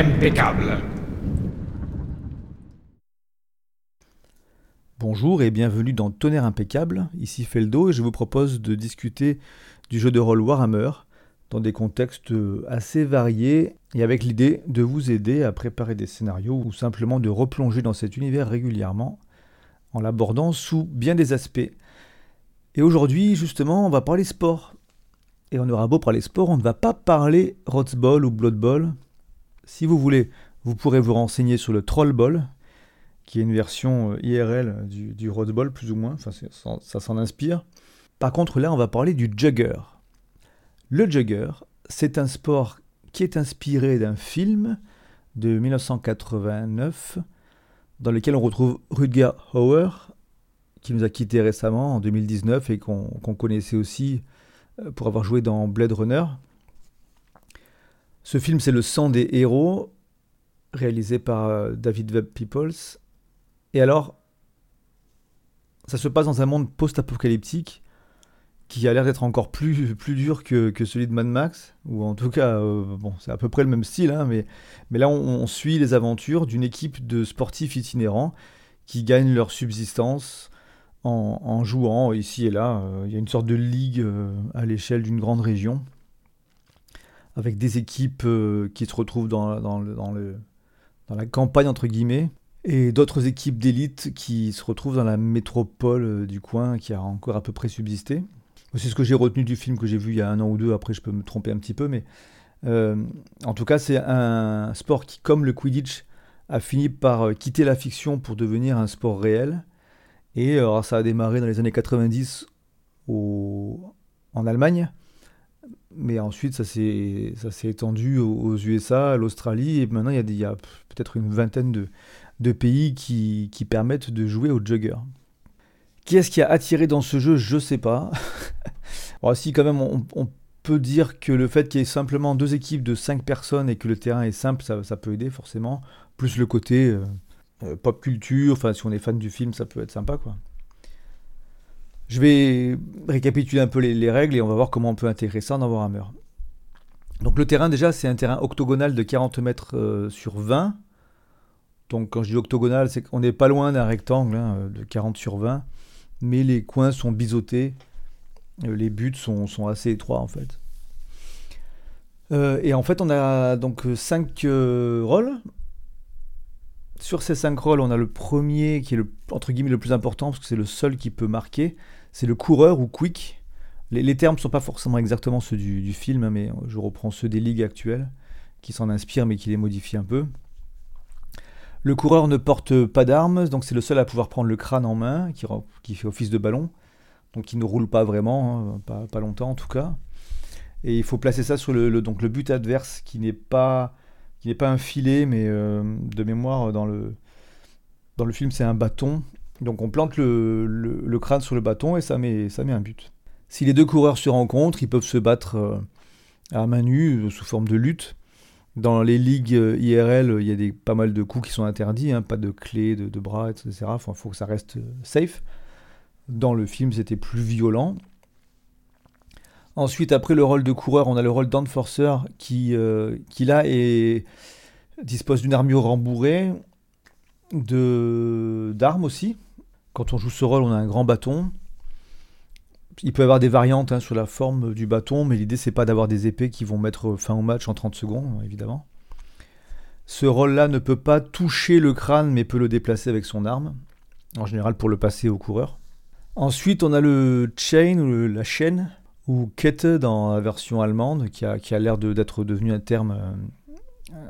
impeccable. Bonjour et bienvenue dans Tonnerre impeccable, ici Feldo et je vous propose de discuter du jeu de rôle Warhammer dans des contextes assez variés et avec l'idée de vous aider à préparer des scénarios ou simplement de replonger dans cet univers régulièrement en l'abordant sous bien des aspects. Et aujourd'hui, justement, on va parler sport. Et on aura beau parler sport, on ne va pas parler Rotsball ou Blood. Si vous voulez, vous pourrez vous renseigner sur le Troll Ball, qui est une version euh, IRL du, du Ball, plus ou moins. Ça s'en inspire. Par contre, là, on va parler du Jugger. Le jugger, c'est un sport qui est inspiré d'un film de 1989 dans lequel on retrouve Rutger Hauer, qui nous a quittés récemment en 2019 et qu'on connaissait aussi euh, pour avoir joué dans Blade Runner. Ce film, c'est Le sang des héros, réalisé par euh, David Webb Peoples. Et alors, ça se passe dans un monde post-apocalyptique qui a l'air d'être encore plus, plus dur que, celui de Mad Max, ou en tout cas, euh, bon, c'est à peu près le même style, hein, mais, là on, suit les aventures d'une équipe de sportifs itinérants qui gagnent leur subsistance en, jouant ici et là. Euh, il y a une sorte de ligue à l'échelle d'une grande région, avec des équipes qui se retrouvent dans, la campagne, entre guillemets, et d'autres équipes d'élite qui se retrouvent dans la métropole du coin qui a encore à peu près subsisté. C'est ce que j'ai retenu du film que j'ai vu il y a un an ou deux. Après, je peux me tromper un petit peu, mais euh, en tout cas, c'est un sport qui, comme le Quidditch, a fini par euh, quitter la fiction pour devenir un sport réel. Et ça a démarré dans les années 90 au, en Allemagne, mais ensuite ça s'est étendu aux, USA, à l'Australie, et maintenant il y a, a peut-être une vingtaine de, de pays qui, qui, permettent de jouer au jugger. Qui est-ce qui a attiré dans ce jeu? Je sais pas. Si quand même on, peut dire que le fait qu'il y ait simplement deux équipes de cinq personnes et que le terrain est simple, ça, peut aider forcément. Plus le côté euh, euh, pop culture, enfin si on est fan du film, ça peut être sympa quoi. Je vais récapituler un peu les, règles et on va voir comment on peut intégrer ça dans Warhammer. Donc le terrain déjà c'est un terrain octogonal de 40 mètres euh, sur 20. Donc quand je dis octogonal, c'est qu'on n'est pas loin d'un rectangle hein, de 40 sur 20 mais les coins sont biseautés. Euh, les buts sont, assez étroits en fait. Euh, et en fait, on a donc 5 euh, rôles. Sur ces 5 rôles, on a le premier qui est le, entre guillemets le plus important parce que c'est le seul qui peut marquer. C'est le coureur ou quick. Les, termes ne sont pas forcément exactement ceux du, film, mais je reprends ceux des ligues actuelles qui s'en inspirent mais qui les modifient un peu. Le coureur ne porte pas d'armes, donc c'est le seul à pouvoir prendre le crâne en main, qui, fait office de ballon. Donc il ne roule pas vraiment, hein, pas, longtemps en tout cas. Et il faut placer ça sur le, donc le but adverse qui n'est pas, qui n'est pas un filet, mais euh, de mémoire dans le, dans le film c'est un bâton. Donc on plante le, crâne sur le bâton et ça met, un but. Si les deux coureurs se rencontrent, ils peuvent se battre euh, à main nue, euh, sous forme de lutte. Dans les ligues euh, IRL, il y a pas mal de coups qui sont interdits, hein, pas de clés, de, bras, etc. Il faut que ça reste safe. Dans le film, c'était plus violent. Ensuite, après le rôle de coureur, on a le rôle d'enforcer qui, qui là dispose d'une armure rembourrée, d'armes aussi. Quand on joue ce rôle, on a un grand bâton, il peut y avoir des variantes hein, sur la forme du bâton, mais l'idée c'est pas d'avoir des épées qui vont mettre fin au match en 30 secondes, évidemment. Ce rôle-là ne peut pas toucher le crâne, mais peut le déplacer avec son arme, en général pour le passer au coureur. Ensuite, on a le chain, ou la chaîne, ou Kette dans la version allemande, qui a, l'air d'être devenu un terme, euh,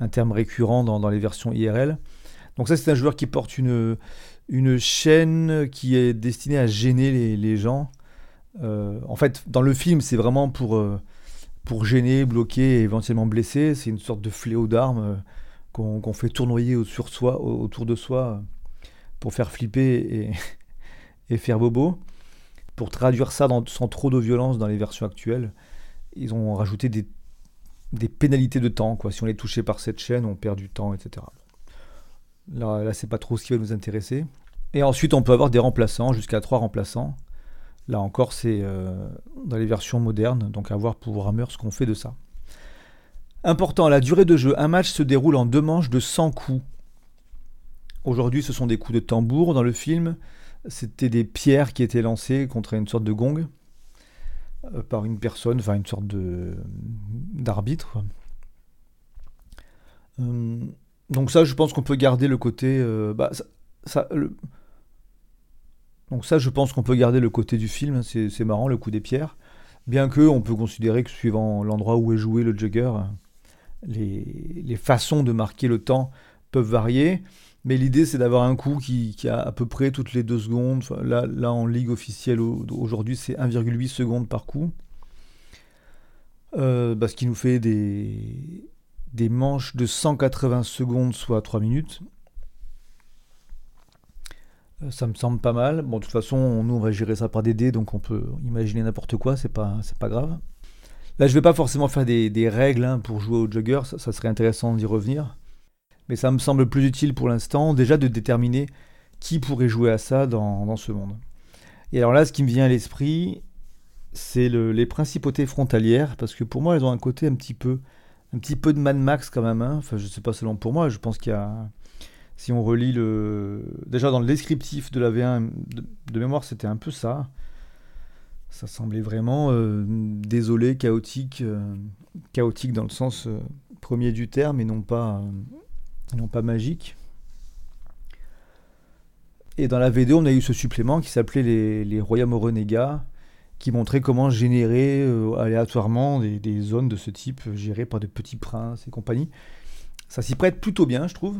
un terme récurrent dans les versions IRL. Donc ça, c'est un joueur qui porte une, une chaîne qui est destinée à gêner les, gens. Euh, en fait, dans le film, c'est vraiment pour, euh, pour gêner, bloquer et éventuellement blesser. C'est une sorte de fléau d'armes euh, qu'on fait tournoyer autour, soi, autour de soi pour faire flipper et, faire bobo. Pour traduire ça sans trop de violence dans les versions actuelles, ils ont rajouté des, des pénalités de temps. Si on est touché par cette chaîne, on perd du temps, etc. Là, là c'est pas trop ce qui va nous intéresser. Et ensuite, on peut avoir des remplaçants, jusqu'à trois remplaçants. Là encore, c'est euh, dans les versions modernes, donc à voir pour Warhammer ce qu'on fait de ça. Important, la durée de jeu. Un match se déroule en deux manches de 100 coups. Aujourd'hui, ce sont des coups de tambour dans le film. C'était des pierres qui étaient lancées contre une sorte de gong euh, par une personne, enfin une sorte d'arbitre. Donc ça, je pense qu'on peut garder le côté. Euh, bah, Donc ça, je pense qu'on peut garder le côté du film. C'est marrant, le coup des pierres. Bien que on peut considérer que suivant l'endroit où est joué le jugger, les, façons de marquer le temps peuvent varier. Mais l'idée, c'est d'avoir un coup qui, a à peu près toutes les deux secondes. là, là, en ligue officielle, aujourd'hui, c'est 1,8 secondes par coup. Euh, bah, ce qui nous fait des, des manches de 180 secondes, soit 3 minutes. Euh, ça me semble pas mal. Bon, de toute façon, nous, on va gérer ça par des dés, donc on peut imaginer n'importe quoi, c'est pas, pas grave. Là, je vais pas forcément faire des, règles hein, pour jouer au jugger, ça serait intéressant d'y revenir mais ça me semble plus utile pour l'instant déjà de déterminer qui pourrait jouer à ça dans, ce monde. Et alors là, ce qui me vient à l'esprit, c'est les principautés frontalières, parce que pour moi, elles ont un côté un petit peu, un petit peu de Mad Max quand même. Hein. Enfin, je sais pas seulement pour moi, je pense qu'il y a, si on relit le, déjà dans le descriptif de la V1 de, mémoire, c'était un peu ça. Ça semblait vraiment euh, désolé, chaotique, euh, chaotique dans le sens euh, premier du terme et non pas non pas magique. Et dans la V2, on a eu ce supplément qui s'appelait les, les Royaumes qui montrait comment générer euh, aléatoirement des, zones de ce type, euh, gérées par des petits princes et compagnie. Ça s'y prête plutôt bien, je trouve.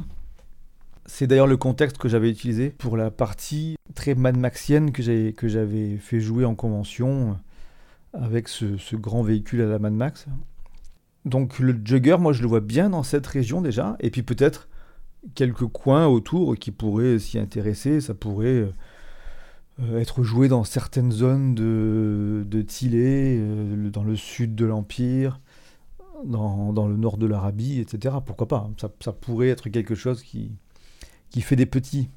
C'est d'ailleurs le contexte que j'avais utilisé pour la partie très Mad Maxienne que j'avais fait jouer en convention euh, avec ce, ce, grand véhicule à la Mad Max. Donc le jugger, moi je le vois bien dans cette région déjà, et puis peut-être quelques coins autour qui pourraient s'y intéresser, ça pourrait euh, être joué dans certaines zones de, de euh, dans le sud de l'Empire, dans, le nord de l'Arabie, etc. Pourquoi pas hein. ça, pourrait être quelque chose qui, qui fait des petits.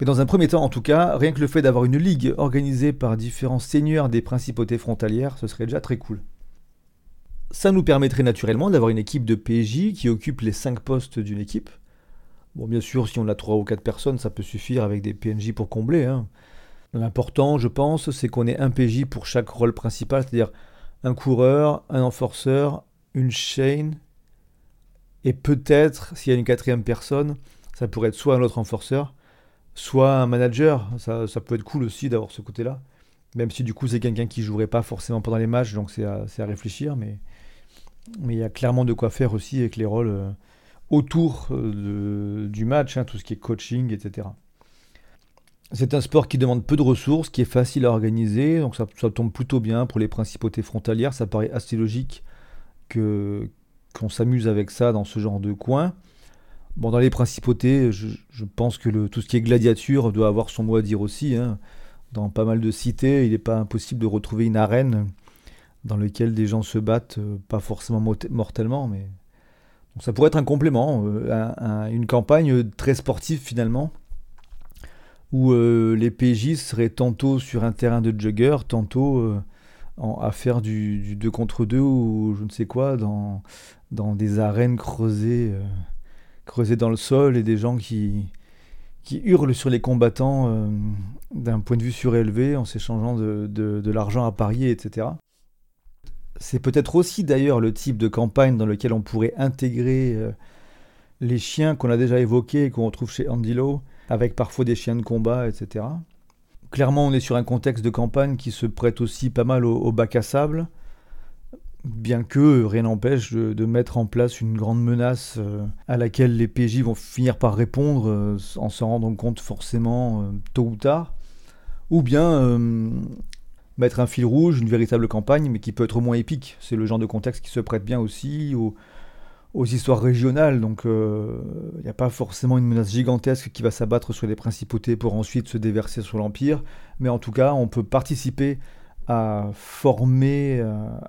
Mais dans un premier temps, en tout cas, rien que le fait d'avoir une ligue organisée par différents seigneurs des principautés frontalières, ce serait déjà très cool. Ça nous permettrait naturellement d'avoir une équipe de PJ qui occupe les 5 postes d'une équipe. Bon, bien sûr, si on a 3 ou 4 personnes, ça peut suffire avec des PNJ pour combler. Hein. L'important, je pense, c'est qu'on ait un PJ pour chaque rôle principal, c'est-à-dire un coureur, un enforceur, une chaîne, et peut-être, s'il y a une quatrième personne, ça pourrait être soit un autre enforceur, soit un manager. Ça, peut être cool aussi d'avoir ce côté-là. Même si du coup c'est quelqu'un qui jouerait pas forcément pendant les matchs, donc c'est à, réfléchir. Mais mais il y a clairement de quoi faire aussi avec les rôles euh, autour euh, du match, hein, tout ce qui est coaching, etc. C'est un sport qui demande peu de ressources, qui est facile à organiser, donc ça, tombe plutôt bien pour les principautés frontalières. Ça paraît assez logique que qu'on s'amuse avec ça dans ce genre de coin. Bon, dans les principautés, je, pense que tout ce qui est gladiature doit avoir son mot à dire aussi. Hein. Dans pas mal de cités, il n'est pas impossible de retrouver une arène dans lequel des gens se battent, euh, pas forcément mortellement, mais ça pourrait être un complément, euh, une campagne très sportive finalement, où euh, les PJ seraient tantôt sur un terrain de jugger, tantôt à faire du, 2 contre 2 ou je ne sais quoi, dans, dans des arènes creusées, creusées dans le sol et des gens qui, qui hurlent sur les combattants d'un point de vue surélevé en s'échangeant de, de l'argent à parier, etc. C'est peut-être aussi d'ailleurs le type de campagne dans lequel on pourrait intégrer euh, les chiens qu'on a déjà évoqués et qu'on retrouve chez Andy Lowe, avec parfois des chiens de combat, etc. Clairement, on est sur un contexte de campagne qui se prête aussi pas mal au, bac à sable, bien que rien n'empêche de, mettre en place une grande menace euh, à laquelle les PJ vont finir par répondre euh, en s'en rendant compte forcément tôt ou tard, ou bien mettre un fil rouge, une véritable campagne, mais qui peut être moins épique. C'est le genre de contexte qui se prête bien aussi aux, histoires régionales. Donc il euh, n'y a pas forcément une menace gigantesque qui va s'abattre sur les principautés pour ensuite se déverser sur l'Empire. Mais en tout cas, on peut participer à former,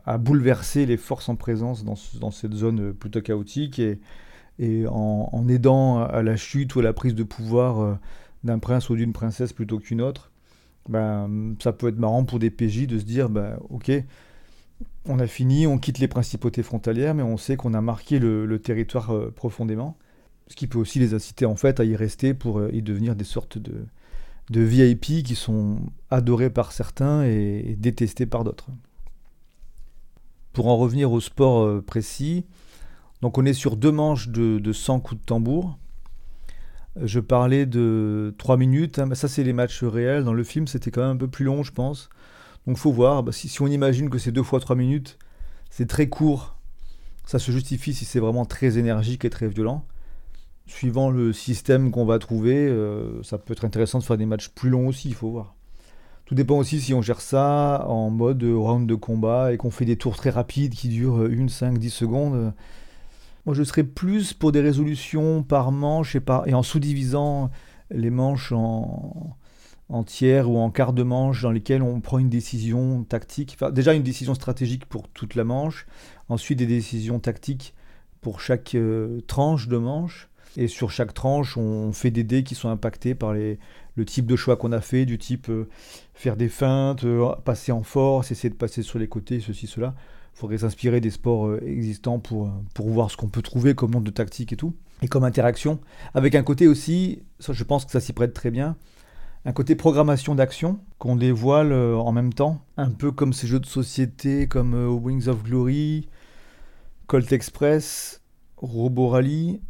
à, bouleverser les forces en présence dans, cette zone plutôt chaotique et, en, aidant à la chute ou à la prise de pouvoir euh, d'un prince ou d'une princesse plutôt qu'une autre ben, ça peut être marrant pour des PJ de se dire, ben, ok, On a fini, on quitte les principautés frontalières, mais on sait qu'on a marqué le, territoire euh, profondément. Ce qui peut aussi les inciter en fait à y rester pour euh, y devenir des sortes de, de VIP qui sont adorés par certains et, détestés par d'autres. Pour en revenir au sport euh, précis, donc on est sur deux manches de, de 100 coups de tambour. Je parlais de 3 minutes, hein, ça c'est les matchs réels. Dans le film, c'était quand même un peu plus long, je pense. Donc faut voir, bah, si, on imagine que c'est 2 fois 3 minutes, c'est très court. Ça se justifie si c'est vraiment très énergique et très violent. Suivant le système qu'on va trouver, euh, ça peut être intéressant de faire des matchs plus longs aussi, il faut voir. Tout dépend aussi si on gère ça en mode round de combat et qu'on fait des tours très rapides qui durent 1, 5, 10 secondes. Moi, je serais plus pour des résolutions par manche et, par, et en sous-divisant les manches en, en, tiers ou en quart de manche dans lesquelles on prend une décision tactique. Déjà une décision stratégique pour toute la manche, ensuite des décisions tactiques pour chaque euh, tranche de manche. Et sur chaque tranche, on fait des dés qui sont impactés par les, le type de choix qu'on a fait, du type euh, faire des feintes, euh, passer en force, essayer de passer sur les côtés, ceci, cela. Il faudrait s'inspirer des sports existants pour, pour voir ce qu'on peut trouver comme nombre de tactiques et tout, et comme interaction. Avec un côté aussi, je pense que ça s'y prête très bien, un côté programmation d'action qu'on dévoile en même temps, un peu comme ces jeux de société comme Wings of Glory, Colt Express, Robo Rally,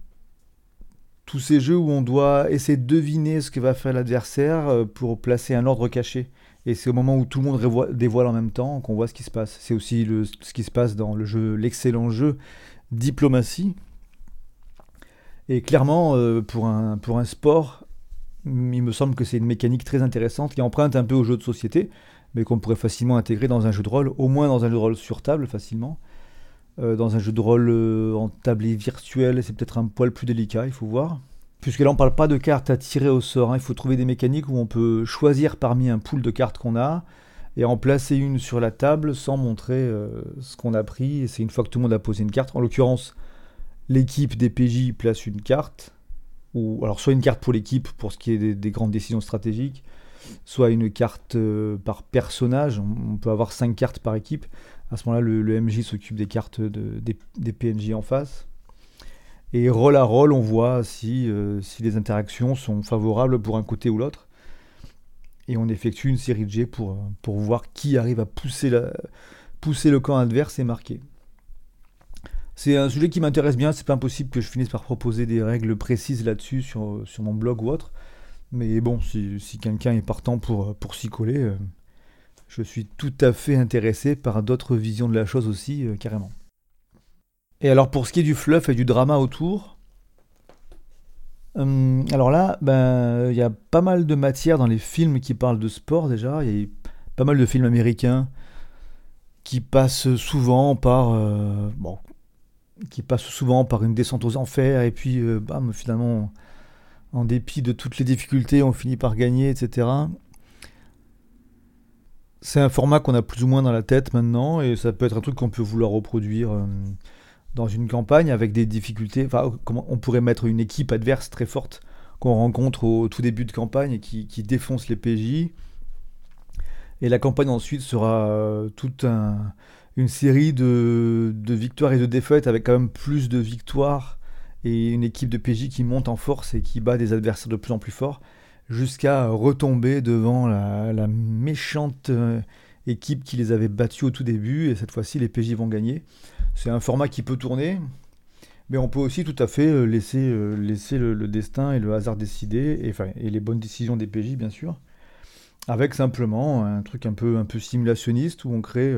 tous ces jeux où on doit essayer de deviner ce que va faire l'adversaire euh, pour placer un ordre caché. Et c'est au moment où tout le monde dévoile en même temps qu'on voit ce qui se passe. C'est aussi ce qui se passe dans le jeu, l'excellent jeu Diplomatie. Et clairement, euh, pour un sport, il me semble que c'est une mécanique très intéressante qui emprunte un peu au jeu de société, mais qu'on pourrait facilement intégrer dans un jeu de rôle, au moins dans un jeu de rôle sur table facilement. Euh, dans un jeu de rôle euh, en tablé virtuel, c'est peut-être un poil plus délicat, il faut voir. Puisque là, on ne parle pas de cartes à tirer au sort. Hein. Il faut trouver des mécaniques où on peut choisir parmi un pool de cartes qu'on a et en placer une sur la table sans montrer euh, ce qu'on a pris. C'est une fois que tout le monde a posé une carte. En l'occurrence, l'équipe des PJ place une carte. Soit une carte pour l'équipe pour ce qui est des, grandes décisions stratégiques, soit une carte par personnage. On, peut avoir cinq cartes par équipe. À ce moment-là, le, MJ s'occupe des cartes de, des, PNJ en face. Et rôle à rôle, on voit si, euh, si les interactions sont favorables pour un côté ou l'autre. Et on effectue une série de jets pour, voir qui arrive à pousser le camp adverse et marquer. C'est un sujet qui m'intéresse bien, c'est pas impossible que je finisse par proposer des règles précises là-dessus sur, sur mon blog ou autre. Mais bon, si, quelqu'un est partant pour, pour s'y coller, euh, je suis tout à fait intéressé par d'autres visions de la chose aussi, euh, carrément. Et alors pour ce qui est du fluff et du drama autour, euh, alors là, ben il y a pas mal de matière dans les films qui parlent de sport déjà. Il y a pas mal de films américains qui passent souvent par euh, bon, qui passent souvent par une descente aux enfers et puis bam finalement en dépit de toutes les difficultés on finit par gagner etc. C'est un format qu'on a plus ou moins dans la tête maintenant et ça peut être un truc qu'on peut vouloir reproduire euh, dans une campagne avec des difficultés. Enfin, on pourrait mettre une équipe adverse très forte qu'on rencontre au tout début de campagne et qui, défonce les PJ. Et la campagne ensuite sera euh, toute une série de, victoires et de défaites avec quand même plus de victoires et une équipe de PJ qui monte en force et qui bat des adversaires de plus en plus forts jusqu'à retomber devant la, méchante euh, équipe qui les avait battus au tout début, et cette fois-ci les PJ vont gagner. C'est un format qui peut tourner, mais on peut aussi tout à fait euh, laisser, euh, laisser le, destin et le hasard décider, et, et les bonnes décisions des PJ bien sûr, avec simplement un truc un peu, un peu simulationniste où on crée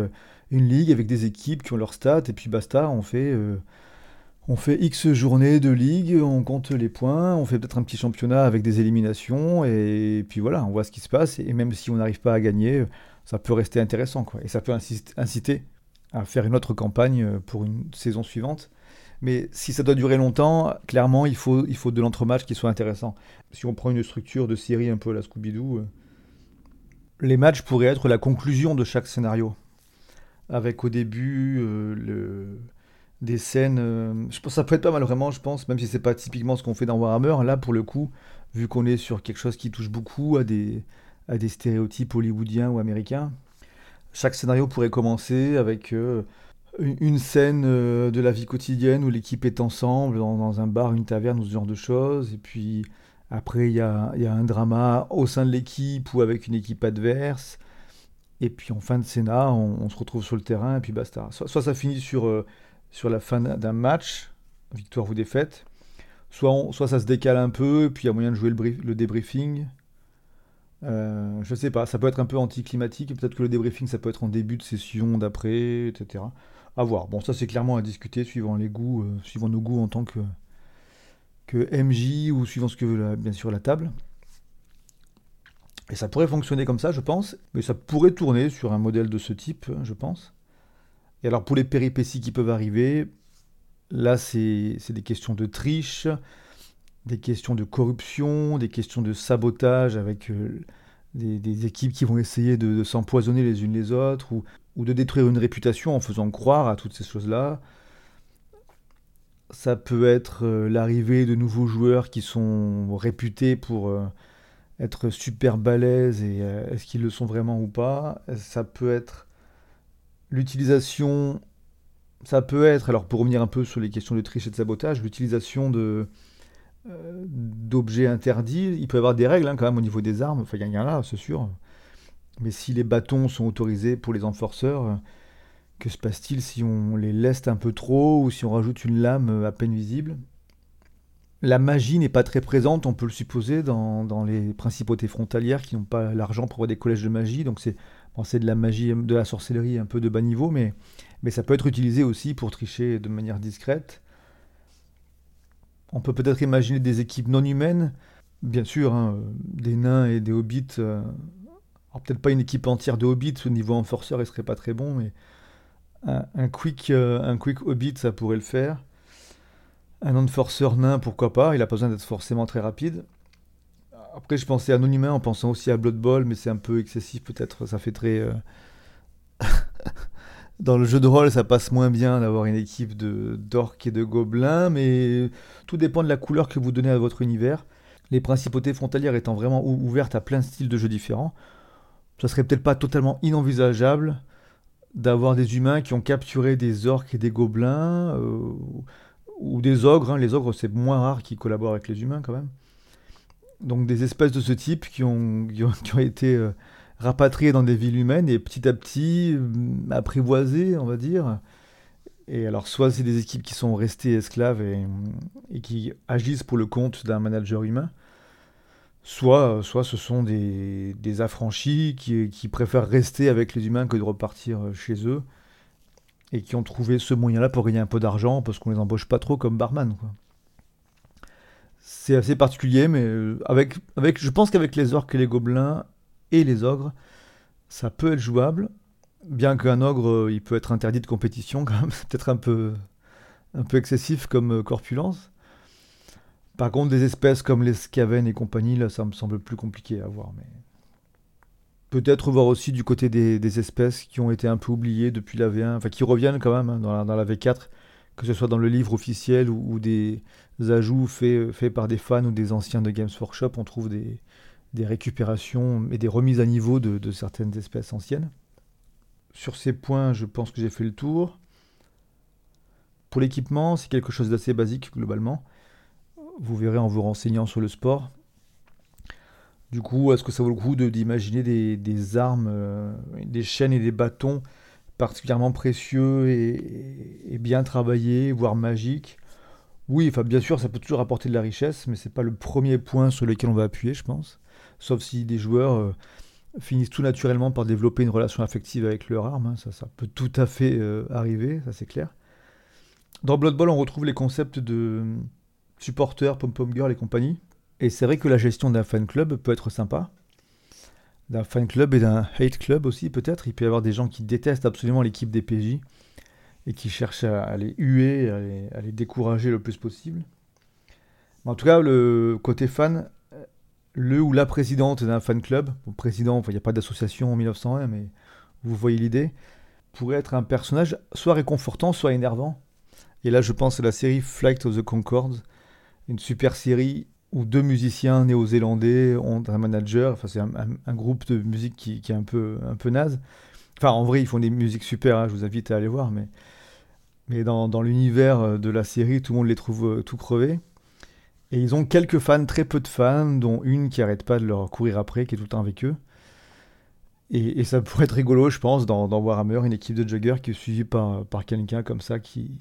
une ligue avec des équipes qui ont leurs stats, et puis basta, on fait... On fait X journées de ligue, on compte les points, on fait peut-être un petit championnat avec des éliminations, et puis voilà, on voit ce qui se passe, et même si on n'arrive pas à gagner, ça peut rester intéressant, quoi. Et ça peut inciter à faire une autre campagne pour une saison suivante. Mais si ça doit durer longtemps, clairement, il faut, il faut de l'entrematch qui soit intéressant. Si on prend une structure de série un peu à la Scooby-Doo, euh, les matchs pourraient être la conclusion de chaque scénario. Avec au début euh, des scènes. Euh, je ça peut être pas mal vraiment, je pense, même si c'est pas typiquement ce qu'on fait dans Warhammer. Là, pour le coup, vu qu'on est sur quelque chose qui touche beaucoup à des, stéréotypes hollywoodiens ou américains, chaque scénario pourrait commencer avec euh, une scène de la vie quotidienne où l'équipe est ensemble dans, un bar, une taverne ou ce genre de choses. Et puis après, il y a, un drama au sein de l'équipe ou avec une équipe adverse. Et puis en fin de scénar, on, se retrouve sur le terrain et puis basta. Soit, ça finit sur, euh, sur la fin d'un match, victoire ou défaite. Soit, soit ça se décale un peu et puis il y a moyen de jouer le, débriefing. Euh, je sais pas, ça peut être un peu anticlimatique, peut-être que le débriefing ça peut être en début de session d'après, etc. À voir. Bon, ça c'est clairement à discuter suivant les goûts, euh, suivant nos goûts en tant que MJ ou suivant ce que veut bien sûr la table. Et ça pourrait fonctionner comme ça, je pense, mais ça pourrait tourner sur un modèle de ce type, je pense. Et alors pour les péripéties qui peuvent arriver, là c'est des questions de triche, des questions de corruption, des questions de sabotage avec euh, des, équipes qui vont essayer de, s'empoisonner les unes les autres ou, de détruire une réputation en faisant croire à toutes ces choses-là. Ça peut être euh, l'arrivée de nouveaux joueurs qui sont réputés pour euh, être super balèzes et est-ce qu'ils le sont vraiment ou pas. Ça peut être l'utilisation, ça peut être, alors pour revenir un peu sur les questions de triche et de sabotage, l'utilisation de, euh, d'objets interdits. Il peut y avoir des règles hein, quand même au niveau des armes. Enfin, il y en a là, c'est sûr. Mais si les bâtons sont autorisés pour les enforceurs, euh, que se passe-t-il si on les laisse un peu trop ou si on rajoute une lame euh, à peine visible? La magie n'est pas très présente, on peut le supposer, dans, les principautés frontalières qui n'ont pas l'argent pour avoir des collèges de magie. Donc c'est de la magie, de la sorcellerie un peu de bas niveau, mais, ça peut être utilisé aussi pour tricher de manière discrète. On peut peut-être imaginer des équipes non humaines, bien sûr, hein, des nains et des hobbits. Euh, peut-être pas une équipe entière de hobbits, au niveau enforceur, il serait pas très bon, mais un, euh, un quick hobbit, ça pourrait le faire. Un enforceur nain, pourquoi pas, il a pas besoin d'être forcément très rapide. Après, je pensais à non humain en pensant aussi à Blood Bowl, mais c'est un peu excessif, peut-être, ça fait très. Euh, dans le jeu de rôle, ça passe moins bien d'avoir une équipe de d'orques et de gobelins, mais tout dépend de la couleur que vous donnez à votre univers. Les principautés frontalières étant vraiment ouvertes à plein de styles de jeux différents, ça serait peut-être pas totalement inenvisageable d'avoir des humains qui ont capturé des orques et des gobelins, euh, ou des ogres. Hein. Les ogres, c'est moins rare qu'ils collaborent avec les humains quand même. Donc des espèces de ce type qui ont, qui ont, été... Euh, rapatriés dans des villes humaines et petit à petit euh, apprivoisés, on va dire. Et alors, soit c'est des équipes qui sont restées esclaves et, et qui agissent pour le compte d'un manager humain, soit, soit ce sont des, des affranchis qui, qui, préfèrent rester avec les humains que de repartir chez eux et qui ont trouvé ce moyen-là pour gagner un peu d'argent parce qu'on les embauche pas trop comme barman. C'est assez particulier, mais euh, avec, avec, je pense qu'avec les orques et les gobelins, et les ogres, ça peut être jouable. Bien qu'un ogre, euh, il peut être interdit de compétition, quand même, c'est peut-être un peu, un peu excessif comme euh, corpulence. Par contre, des espèces comme les scaven et compagnie, ça me semble plus compliqué à voir. Mais... Peut-être voir aussi du côté des, espèces qui ont été un peu oubliées depuis la V1, enfin qui reviennent quand même hein, dans, la, dans, la, V4, que ce soit dans le livre officiel ou, des ajouts faits, faits par des fans ou des anciens de Games Workshop, on trouve des, des récupérations et des remises à niveau de, certaines espèces anciennes. Sur ces points, je pense que j'ai fait le tour. Pour l'équipement, c'est quelque chose d'assez basique globalement. Vous verrez en vous renseignant sur le sport. Du coup, est-ce que ça vaut le coup d'imaginer des, armes, euh, des chaînes et des bâtons particulièrement précieux et, bien travaillés, voire magiques? Oui, enfin bien sûr, ça peut toujours apporter de la richesse, mais ce n'est pas le premier point sur lequel on va appuyer, je pense sauf si des joueurs euh, finissent tout naturellement par développer une relation affective avec leur arme. Hein. Ça, ça peut tout à fait euh, arriver, ça c'est clair. Dans Blood Bowl, on retrouve les concepts de supporters, pom-pom girl et compagnie. Et c'est vrai que la gestion d'un fan club peut être sympa. D'un fan club et d'un hate club aussi, peut-être. Il peut y avoir des gens qui détestent absolument l'équipe des PJ et qui cherchent à, les huer, à les, décourager le plus possible. Mais en tout cas, le côté fan le ou la présidente d'un fan club, président, il n'y a pas d'association en 1901, mais vous voyez l'idée, pourrait être un personnage soit réconfortant, soit énervant. Et là, je pense à la série Flight of the Concords, une super série où deux musiciens néo-zélandais ont un manager, enfin c'est un, groupe de musique qui, est un peu, un peu naze, Enfin, en vrai, ils font des musiques super, hein, je vous invite à aller voir, mais, mais dans, l'univers de la série, tout le monde les trouve tout crevés. Et ils ont quelques fans, très peu de fans, dont une qui arrête pas de leur courir après, qui est tout le temps avec eux. Et, ça pourrait être rigolo, je pense, dans, dans, Warhammer, une équipe de joggers qui est suivie par, par quelqu'un comme ça qui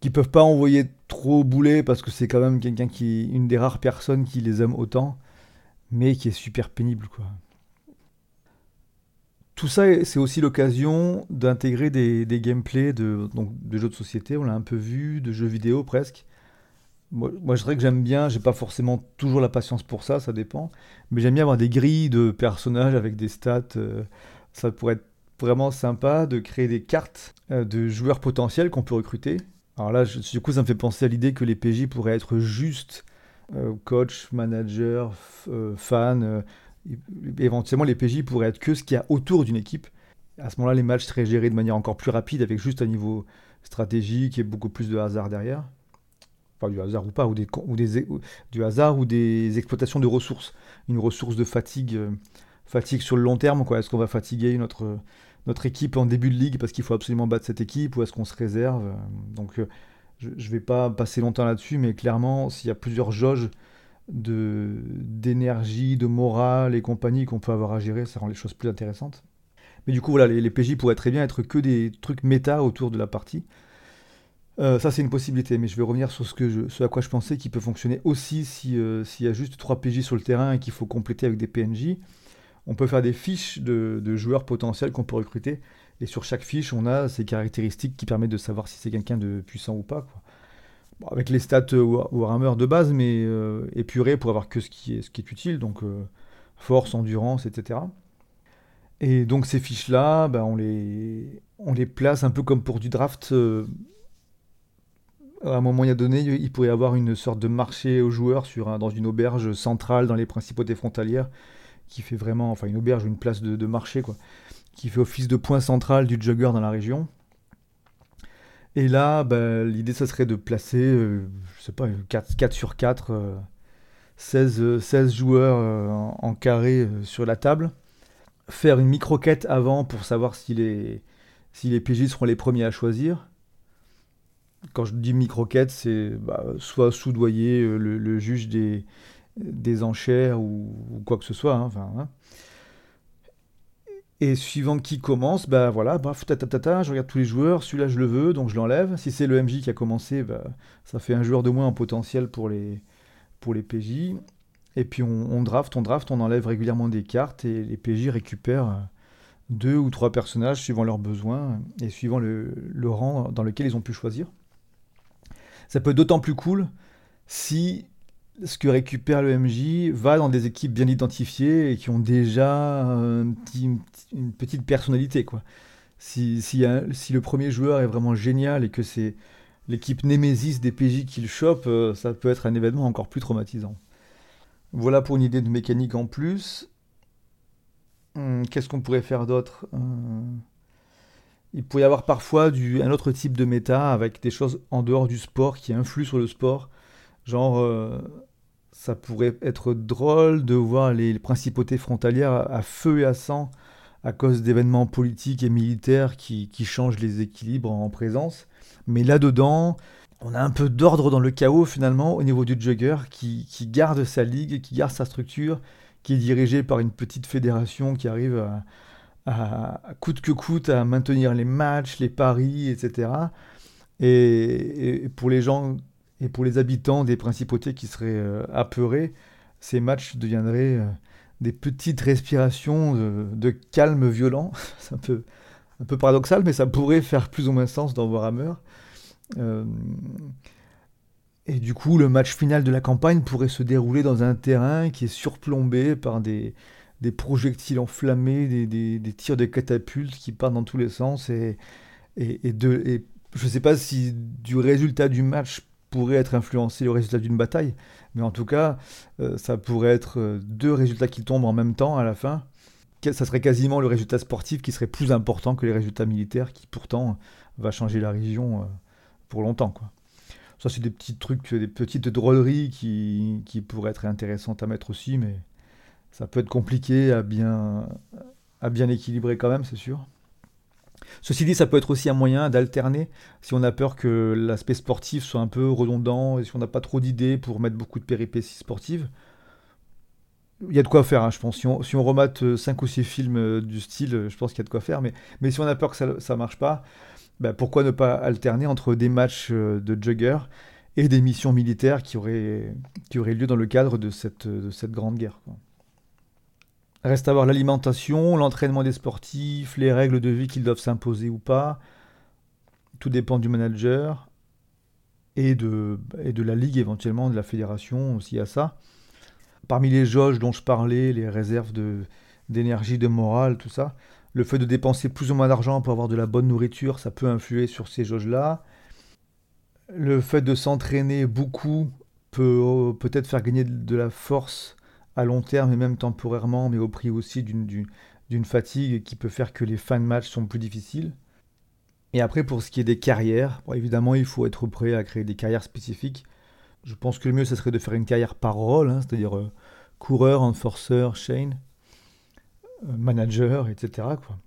qui peuvent pas envoyer trop bouler parce que c'est quand même quelqu'un qui une des rares personnes qui les aime autant, mais qui est super pénible quoi. Tout ça, c'est aussi l'occasion d'intégrer des, des gameplays de, donc, de jeux de société, on l'a un peu vu, de jeux vidéo presque, moi, je dirais que j'aime bien, j'ai pas forcément toujours la patience pour ça, ça dépend. Mais j'aime bien avoir des grilles de personnages avec des stats. Euh, ça pourrait être vraiment sympa de créer des cartes euh, de joueurs potentiels qu'on peut recruter. Alors là, du coup, ça me fait penser à l'idée que les PJ pourraient être juste euh, coach, manager, fan. éventuellement, les PJ pourraient être que ce qu'il y a autour d'une équipe. À ce moment-là, les matchs seraient gérés de manière encore plus rapide avec juste un niveau stratégique et beaucoup plus de hasard derrière enfin du hasard ou pas, ou des, du hasard ou des exploitations de ressources, une ressource de fatigue, euh, fatigue sur le long terme. Est-ce qu'on va fatiguer notre notre équipe en début de ligue parce qu'il faut absolument battre cette équipe ou est-ce qu'on se réserve euh, Donc euh, je ne vais pas passer longtemps là-dessus, mais clairement, s'il y a plusieurs jauges d'énergie, de morale et compagnie qu'on peut avoir à gérer, ça rend les choses plus intéressantes. Mais du coup, voilà, les, PJ pourraient très bien être que des trucs méta autour de la partie. Euh, ça, c'est une possibilité, mais je vais revenir sur ce, à quoi je pensais qui peut fonctionner aussi s'il y a juste 3 PJ sur le terrain et qu'il faut compléter avec des PNJ. On peut faire des fiches de, joueurs potentiels qu'on peut recruter, et sur chaque fiche, on a ces caractéristiques qui permettent de savoir si c'est quelqu'un de puissant ou pas. avec les stats euh, Warhammer de base, mais épurés pour avoir que ce qui est, utile, donc force, endurance, etc. Et donc ces fiches-là, bah, on, les, on les place un peu comme pour du draft à un moment donné, il pourrait y avoir une sorte de marché aux joueurs sur dans une auberge centrale dans les principautés frontalières, qui fait vraiment, enfin une auberge, une place de, marché, quoi, qui fait office de point central du jugger dans la région. Et là, bah, l'idée, ça serait de placer, euh, je sais pas, 4, 4 sur 4, 16, 16 joueurs euh, en, carré euh, sur la table, faire une micro-quête avant pour savoir si les, si les PJ seront les premiers à choisir. Quand je dis microquête, c'est bah, soit soudoyer euh, le, juge des, des enchères ou, quoi que ce soit. Hein, hein. Et suivant qui commence, bah voilà, bref, ta, je regarde tous les joueurs, celui-là je le veux, donc je l'enlève. Si c'est le MJ qui a commencé, bah, ça fait un joueur de moins en potentiel pour les, pour les PJ. Et puis on, on, draft, on draft, on enlève régulièrement des cartes et les PJ récupèrent deux ou trois personnages suivant leurs besoins et suivant le, le rang dans lequel ils ont pu choisir. Ça peut être d'autant plus cool si ce que récupère le MJ va dans des équipes bien identifiées et qui ont déjà une petite personnalité. Quoi. Si, le premier joueur est vraiment génial et que c'est l'équipe Némésis des PJ qui le chope, euh, ça peut être un événement encore plus traumatisant. Voilà pour une idée de mécanique en plus. Hum, qu'est-ce qu'on pourrait faire d'autre euh, il pourrait y avoir parfois un autre type de méta avec des choses en dehors du sport qui influent sur le sport. Genre, euh, ça pourrait être drôle de voir les, principautés frontalières à, feu et à sang à cause d'événements politiques et militaires qui, changent les équilibres en présence. Mais là-dedans, on a un peu d'ordre dans le chaos finalement au niveau du jugger qui, qui, garde sa ligue, qui garde sa structure, qui est dirigée par une petite fédération qui arrive à, coûte que coûte à maintenir les matchs, les paris, etc. Et, pour les gens et pour les habitants des principautés qui seraient euh, apeurés, ces matchs deviendraient euh, des petites respirations de, calme violent. C'est un peu, un peu paradoxal, mais ça pourrait faire plus ou moins sens dans Warhammer. Euh, et du coup, le match final de la campagne pourrait se dérouler dans un terrain qui est surplombé par des, des projectiles enflammés, des, des, tirs de catapultes qui partent dans tous les sens. Et, et, de, et je ne sais pas si du résultat du match pourrait être influencé le résultat d'une bataille, mais en tout cas, euh, ça pourrait être euh, deux résultats qui tombent en même temps à la fin. Ça serait quasiment le résultat sportif qui serait plus important que les résultats militaires qui pourtant va changer la région euh, pour longtemps. Quoi. Ça, c'est des petits trucs, des petites drôleries qui, qui pourraient être intéressantes à mettre aussi, mais ça peut être compliqué à bien, à bien équilibrer quand même, c'est sûr. Ceci dit, ça peut être aussi un moyen d'alterner si on a peur que l'aspect sportif soit un peu redondant et si on n'a pas trop d'idées pour mettre beaucoup de péripéties sportives. Il y a de quoi faire, hein, je pense. Si on, remate 5 ou 6 films du style, je pense qu'il y a de quoi faire. Mais, si on a peur que ça ne marche pas, ben pourquoi ne pas alterner entre des matchs de jugger et des missions militaires qui auraient, lieu dans le cadre de cette grande guerre. Reste à voir l'alimentation, l'entraînement des sportifs, les règles de vie qu'ils doivent s'imposer ou pas. Tout dépend du manager et de, et de la ligue éventuellement, de la fédération aussi à ça. Parmi les jauges dont je parlais, les réserves d'énergie, de, morale, tout ça, le fait de dépenser plus ou moins d'argent pour avoir de la bonne nourriture, ça peut influer sur ces jauges-là. Le fait de s'entraîner beaucoup peut peut-être faire gagner de la force à long terme et même temporairement, mais au prix aussi d'une fatigue qui peut faire que les fins de match sont plus difficiles. Et après, pour ce qui est des carrières, évidemment, il faut être prêt à créer des carrières spécifiques. Je pense que le mieux, ce serait de faire une carrière par rôle, hein, c'est-à-dire euh, coureur, enforceur, chain, euh, manager, etc. Quoi.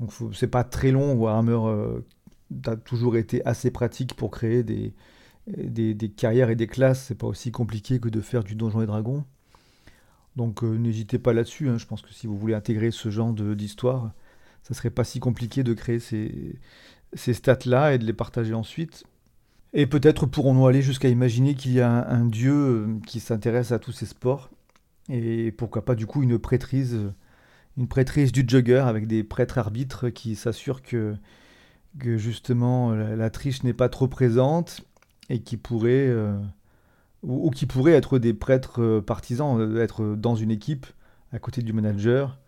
Donc, c'est pas très long. Warhammer euh, a toujours été assez pratique pour créer des, des, carrières et des classes. C'est pas aussi compliqué que de faire du donjon et dragon. Donc euh, n'hésitez pas là-dessus. Hein. Je pense que si vous voulez intégrer ce genre d'histoire, ça serait pas si compliqué de créer ces, ces stats-là et de les partager ensuite. Et peut-être pourrons-nous aller jusqu'à imaginer qu'il y a un, dieu euh, qui s'intéresse à tous ces sports. Et pourquoi pas du coup une prêtrise, une prêtrise du jugger avec des prêtres arbitres qui s'assurent que, justement la, triche n'est pas trop présente et qui pourraient... Euh, ou, qui pourraient être des prêtres euh, partisans, euh, être dans une équipe à côté du manager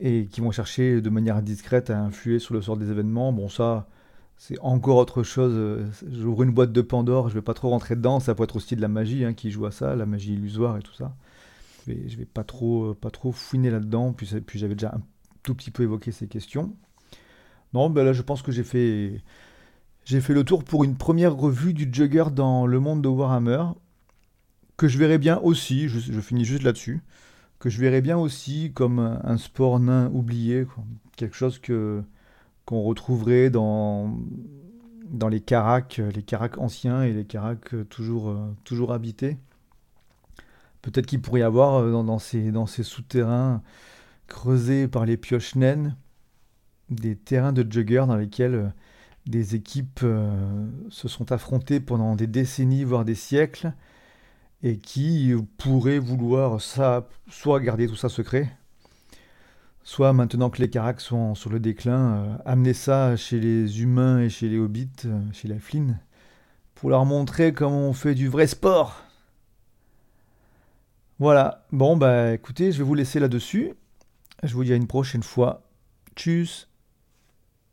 et qui vont chercher de manière discrète à influer sur le sort des événements. Bon, ça, c'est encore autre chose. Euh, j'ouvre une boîte de Pandore, je vais pas trop rentrer dedans. Ça peut être aussi de la magie hein, qui joue à ça, la magie illusoire et tout ça. Je vais, vais pas trop, pas trop fouiner là-dedans. Puis, puis j'avais déjà un tout petit peu évoqué ces questions. Non, ben là, je pense que j'ai fait, j'ai fait le tour pour une première revue du Jugger dans le monde de Warhammer, que je verrais bien aussi, je, finis juste là-dessus, que je verrais bien aussi comme un, sport nain oublié, quelque chose qu'on retrouverait dans, les caracs, les caracs anciens et les caracs toujours, toujours habités. Peut-être qu'il pourrait y avoir euh, dans, dans ces, dans ces souterrains creusés par les pioches naines des terrains de jugger dans lesquels euh, des équipes euh, se sont affrontées pendant des décennies, voire des siècles, et qui pourraient vouloir ça, soit garder tout ça secret, soit maintenant que les Caracs sont sur le déclin, euh, amener ça chez les humains et chez les hobbits, euh, chez la Flynn, pour leur montrer comment on fait du vrai sport. Voilà, bon bah écoutez, je vais vous laisser là-dessus. Je vous dis à une prochaine fois. Tchuss